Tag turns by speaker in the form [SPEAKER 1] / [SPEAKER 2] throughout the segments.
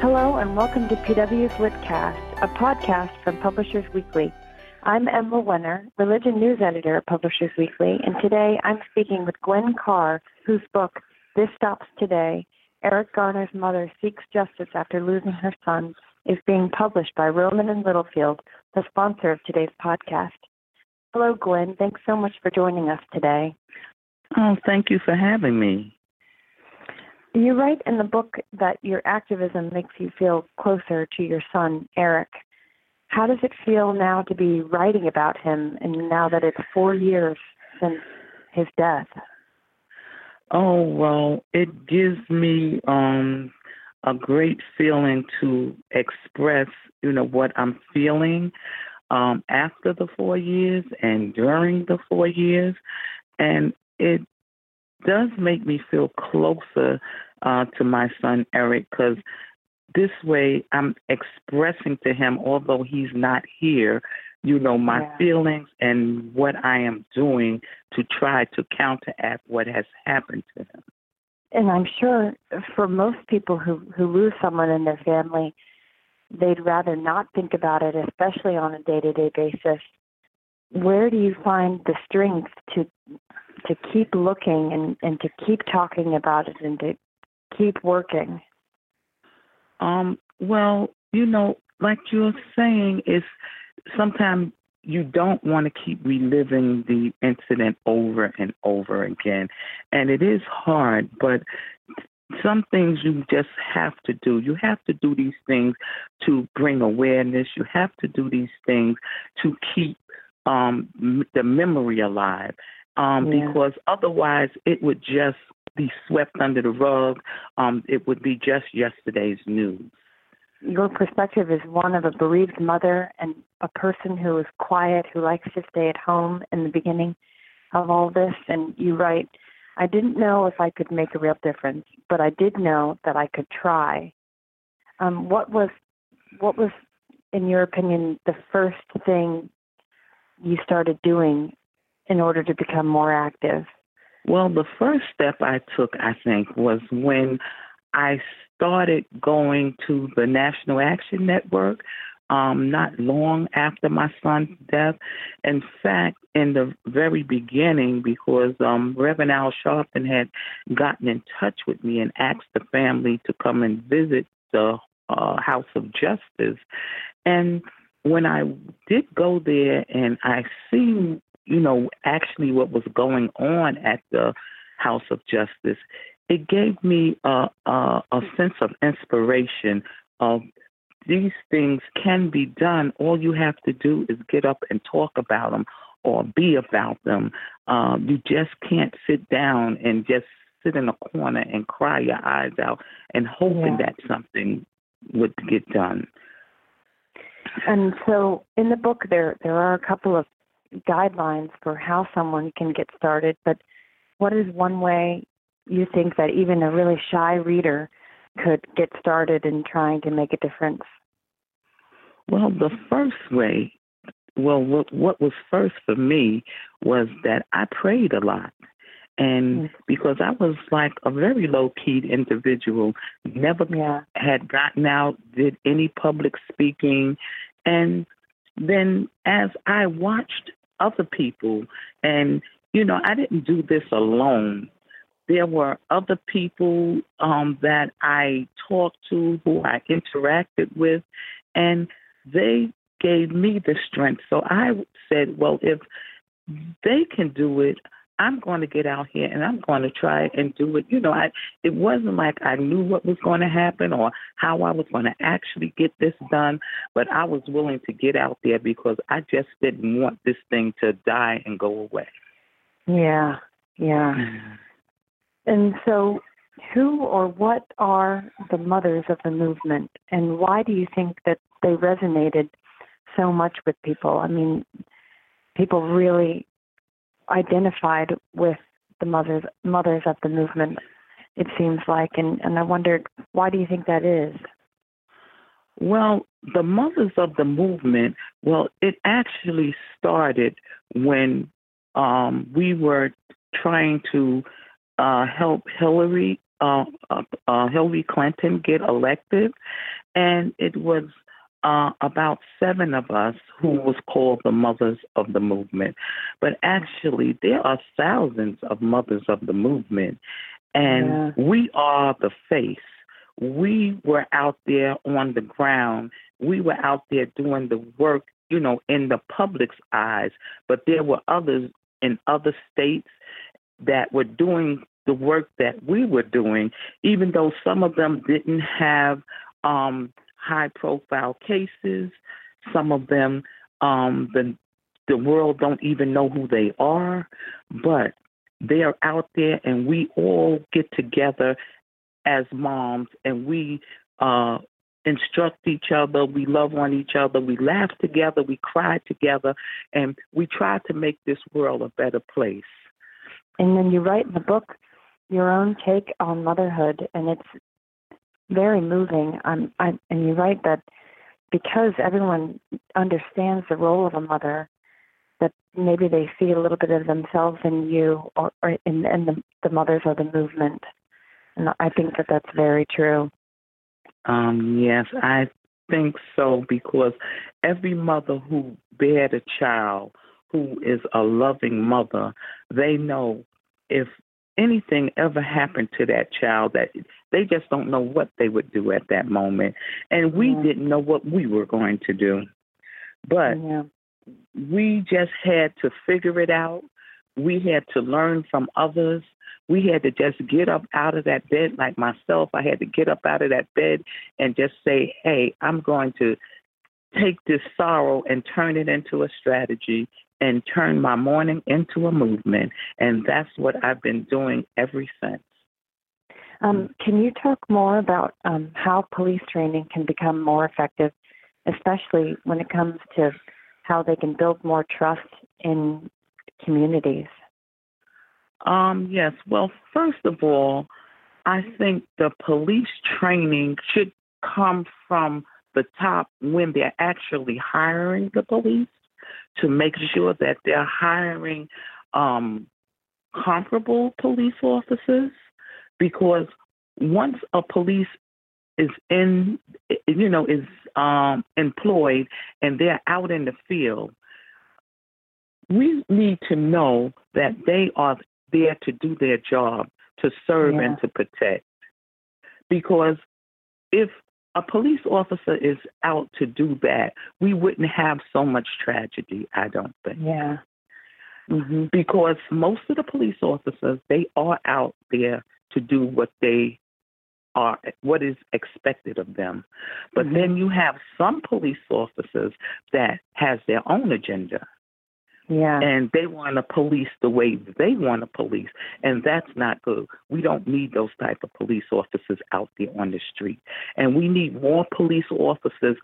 [SPEAKER 1] Hello and welcome to PW's Litcast, a podcast from Publishers Weekly. I'm Emma Wenner, religion news editor at Publishers Weekly, and today I'm speaking with Gwen Carr, whose book, This Stops Today Eric Garner's Mother Seeks Justice After Losing Her Son, is being published by Rowman and Littlefield, the sponsor of today's podcast. Hello, Gwen. Thanks so much for joining us today.
[SPEAKER 2] Oh, thank you for having me.
[SPEAKER 1] You write in the book that your activism makes you feel closer to your son, Eric. How does it feel now to be writing about him and now that it's four years since his death?
[SPEAKER 2] Oh, well, it gives me um a great feeling to express, you know, what I'm feeling um after the 4 years and during the 4 years and it does make me feel closer uh, to my son Eric because this way I'm expressing to him, although he's not here, you know, my yeah. feelings and what I am doing to try to counteract what has happened to him.
[SPEAKER 1] And I'm sure for most people who, who lose someone in their family, they'd rather not think about it, especially on a day to day basis. Where do you find the strength to to keep looking and, and to keep talking about it and to keep working?
[SPEAKER 2] Um, well, you know, like you're saying, is sometimes you don't want to keep reliving the incident over and over again. And it is hard, but some things you just have to do. You have to do these things to bring awareness. You have to do these things to keep um, the memory alive. Um, yeah. Because otherwise, it would just be swept under the rug. Um, it would be just yesterday's news.
[SPEAKER 1] Your perspective is one of a bereaved mother and a person who is quiet, who likes to stay at home in the beginning of all this. And you write, I didn't know if I could make a real difference, but I did know that I could try. Um, what was, what was, in your opinion, the first thing you started doing in order to become more active?
[SPEAKER 2] Well, the first step I took, I think, was when I started going to the National Action Network um, not long after my son's death. In fact, in the very beginning, because um, Reverend Al Sharpton had gotten in touch with me and asked the family to come and visit the uh, House of Justice. And when I did go there and I seen you know, actually what was going on at the House of Justice, it gave me a, a, a sense of inspiration of these things can be done. All you have to do is get up and talk about them or be about them. Um, you just can't sit down and just sit in a corner and cry your eyes out and hoping yeah. that something would get done.
[SPEAKER 1] And so in the book there there are a couple of guidelines for how someone can get started, but what is one way you think that even a really shy reader could get started in trying to make a difference?
[SPEAKER 2] Well, the first way, well, what, what was first for me was that I prayed a lot. And mm. because I was like a very low key individual, never yeah. had gotten out, did any public speaking. And then as I watched other people. And, you know, I didn't do this alone. There were other people um, that I talked to, who I interacted with, and they gave me the strength. So I said, well, if they can do it, I'm going to get out here and I'm going to try and do it. You know, I it wasn't like I knew what was going to happen or how I was going to actually get this done, but I was willing to get out there because I just didn't want this thing to die and go away.
[SPEAKER 1] Yeah, yeah. Mm-hmm. and so who or what are the mothers of the movement and why do you think that they resonated so much with people? I mean, people really identified with the mothers mothers of the movement. It seems like, and and I wondered why do you think that is?
[SPEAKER 2] Well, the mothers of the movement. Well, it actually started when um, we were trying to uh, help Hillary uh, uh, uh, Hillary Clinton get elected, and it was uh, about seven of us who was called the mothers of the movement. But actually, there are thousands of mothers of the movement, and yeah. we are the face. We were out there on the ground. We were out there doing the work, you know, in the public's eyes. But there were others in other states that were doing the work that we were doing, even though some of them didn't have um, high profile cases. Some of them, um, the the world don't even know who they are, but they are out there, and we all get together as moms, and we uh, instruct each other, we love on each other, we laugh together, we cry together, and we try to make this world a better place.
[SPEAKER 1] And then you write in the book your own take on motherhood, and it's very moving. Um, I, and you write that because everyone understands the role of a mother, that maybe they see a little bit of themselves in you or, or in, in the, the mothers of the movement. And I think that that's very true.
[SPEAKER 2] Um, yes, I think so because every mother who bared a child who is a loving mother, they know if anything ever happened to that child that they just don't know what they would do at that moment. And we yeah. didn't know what we were going to do. But yeah. we just had to figure it out. We had to learn from others. We had to just get up out of that bed like myself. I had to get up out of that bed and just say hey i'm going to take this sorrow and turn it into a strategy and turn my mourning into a movement. And that's what I've been doing ever since.
[SPEAKER 1] Um, can you talk more about um, how police training can become more effective, especially when it comes to how they can build more trust in communities?
[SPEAKER 2] Um, yes. Well, first of all, I think the police training should come from the top when they're actually hiring the police to make sure that they're hiring um, comparable police officers because once a police is in you know is um, employed and they're out in the field we need to know that they are there to do their job to serve yeah. and to protect because if a police officer is out to do that, we wouldn't have so much tragedy, I don't think.
[SPEAKER 1] Yeah.
[SPEAKER 2] Mm-hmm. Because most of the police officers, they are out there to do what they are, what is expected of them. But mm-hmm. then you have some police officers that has their own agenda.
[SPEAKER 1] Yeah.
[SPEAKER 2] And they want to police the way they want to police. And that's not good. We don't need those type of police officers out there on the street. And we need more police officers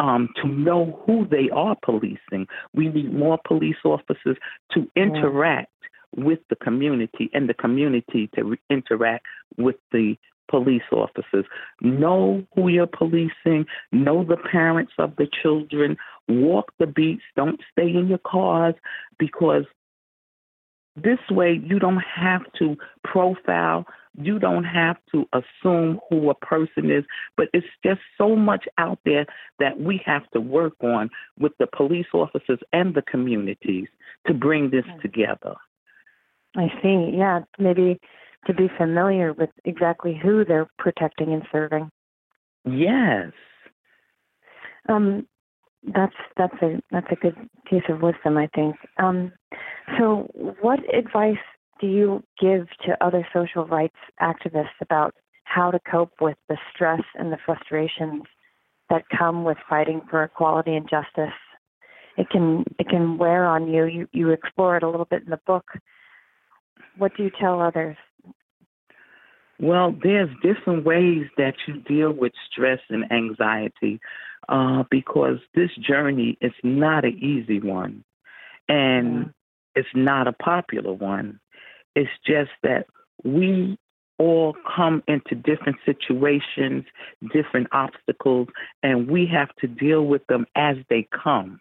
[SPEAKER 2] um, to know who they are policing. We need more police officers to interact yeah. with the community and the community to re- interact with the police officers. Know who you're policing, know the parents of the children, walk the beats, don't stay in your cars because this way you don't have to profile, you don't have to assume who a person is, but it's just so much out there that we have to work on with the police officers and the communities to bring this together.
[SPEAKER 1] I see. Yeah, maybe to be familiar with exactly who they're protecting and serving.
[SPEAKER 2] Yes.
[SPEAKER 1] Um, that's that's a that's a good piece of wisdom, I think. Um, so, what advice do you give to other social rights activists about how to cope with the stress and the frustrations that come with fighting for equality and justice? It can it can wear on you. You you explore it a little bit in the book. What do you tell others?
[SPEAKER 2] Well, there's different ways that you deal with stress and anxiety uh, because this journey is not an easy one and it's not a popular one. It's just that we all come into different situations, different obstacles, and we have to deal with them as they come.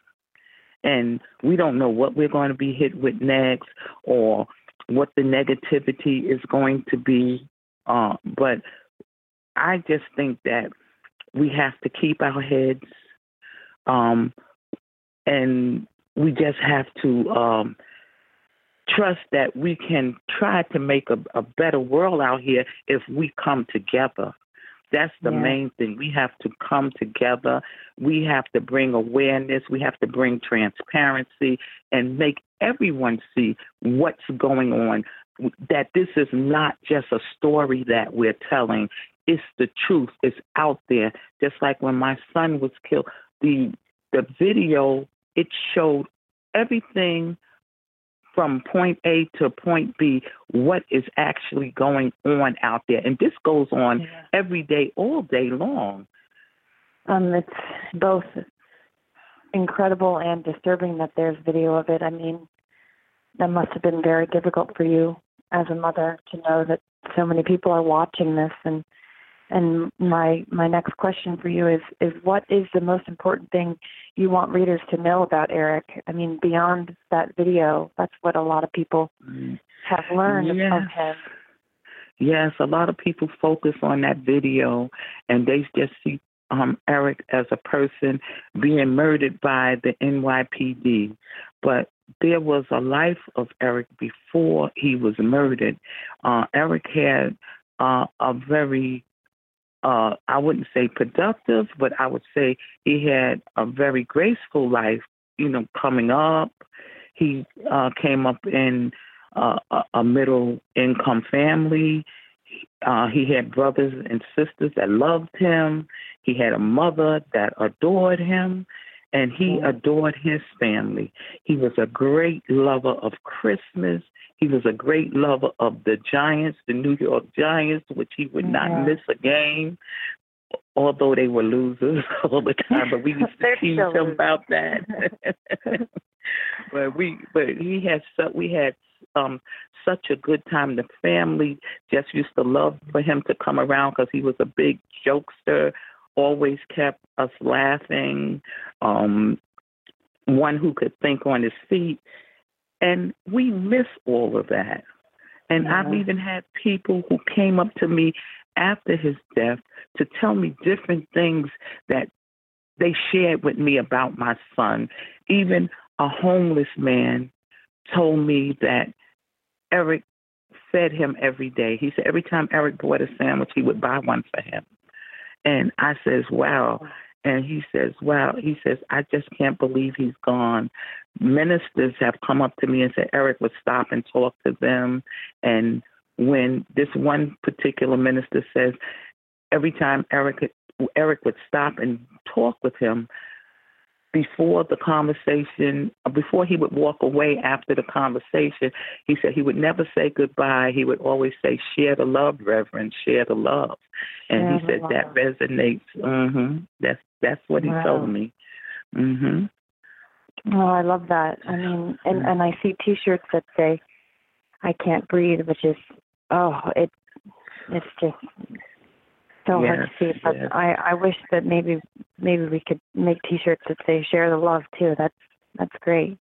[SPEAKER 2] And we don't know what we're going to be hit with next or what the negativity is going to be Uh, but I just think that we have to keep our heads, um, and we just have to um, trust that we can try to make a, a, better world out here if we come together. That's the yeah. main thing. We have to come together. We have to bring awareness. We have to bring transparency and make everyone see what's going on. That this is not just a story that we're telling. It's the truth. It's out there. Just like when my son was killed, the the video it showed everything from point A to point B what is actually going on out there. And this goes on yeah. every day, all day long.
[SPEAKER 1] Um, it's both incredible and disturbing that there's video of it. I mean, that must have been very difficult for you as a mother to know that so many people are watching this and and my my next question for you is is what is the most important thing you want readers to know about Eric? I mean, beyond that video, that's what a lot of people have learned yes. of him.
[SPEAKER 2] Yes, a lot of people focus on that video and they just see um, Eric as a person being murdered by the NYPD. But there was a life of Eric before he was murdered. Uh, Eric had uh, a very uh, I wouldn't say productive, but I would say he had a very graceful life, you know, coming up. He uh, came up in uh, a middle income family. Uh, he had brothers and sisters that loved him. He had a mother that adored him, and he adored his family. He was a great lover of Christmas. He was a great lover of the Giants, the New York Giants, which he would not mm-hmm. miss a game, although they were losers all the time. But we used to tease him about that. but we, but he had so we had um such a good time. The family just used to love for him to come around because he was a big jokester. Always kept us laughing. Um, one who could think on his feet and we miss all of that. And yeah. I've even had people who came up to me after his death to tell me different things that they shared with me about my son. Even a homeless man told me that Eric fed him every day. He said every time Eric bought a sandwich, he would buy one for him. And I says, wow. And he says, wow. He says, I just can't believe he's gone ministers have come up to me and said Eric would stop and talk to them. And when this one particular minister says every time Eric Eric would stop and talk with him before the conversation, before he would walk away after the conversation, he said he would never say goodbye. He would always say, "Share the love, Reverend. Share the love." And share he said love. that resonates. Mm-hmm. That's that's what he wow. told me. Mm-hmm.
[SPEAKER 1] Oh, I love that. I mean, and and I see T-shirts that say "I can't breathe," which is oh, it it's just so yes, hard to see. But yes. I I wish that maybe maybe we could make T-shirts that say "Share the love" too. That's that's great.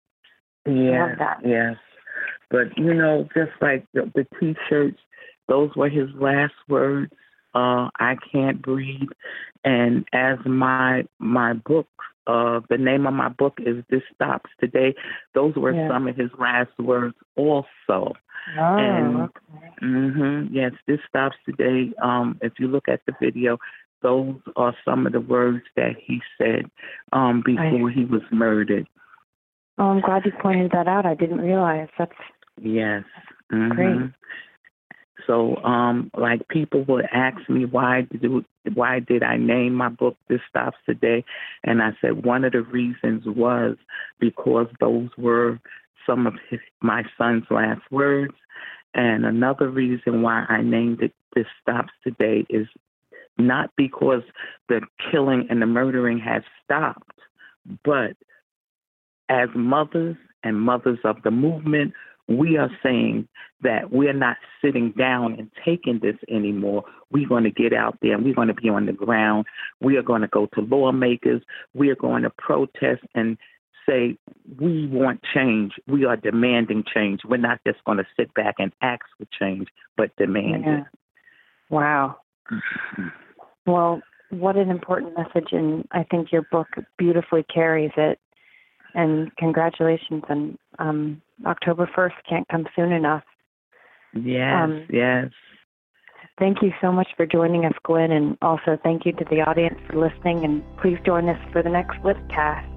[SPEAKER 2] Yeah, yes. But you know, just like the, the T-shirts, those were his last words. Uh, I can't breathe, and as my my book uh, the name of my book is This Stops Today. Those were yeah. some of his last words also.
[SPEAKER 1] Oh, and,
[SPEAKER 2] okay. mm-hmm, yes, This Stops Today. Um, if you look at the video, those are some of the words that he said um, before I, he was murdered.
[SPEAKER 1] Oh, I'm glad you pointed that out. I didn't realize. That's
[SPEAKER 2] yes. Mm-hmm.
[SPEAKER 1] Great.
[SPEAKER 2] So, um, like people would ask me why did why did I name my book "This Stops Today," and I said one of the reasons was because those were some of his, my son's last words, and another reason why I named it "This Stops Today" is not because the killing and the murdering has stopped, but as mothers and mothers of the movement, we are saying that we're not sitting down and taking this anymore. We're going to get out there and we're going to be on the ground. We are going to go to lawmakers. We are going to protest and say, we want change. We are demanding change. We're not just going to sit back and ask for change, but demand
[SPEAKER 1] yeah.
[SPEAKER 2] it.
[SPEAKER 1] Wow. Well, what an important message, and I think your book beautifully carries it. And congratulations and um, October 1st. Can't come soon enough.
[SPEAKER 2] Yes,
[SPEAKER 1] Um,
[SPEAKER 2] yes.
[SPEAKER 1] Thank you so much for joining us, Gwen, and also thank you to the audience for listening. And please join us for the next Litcast.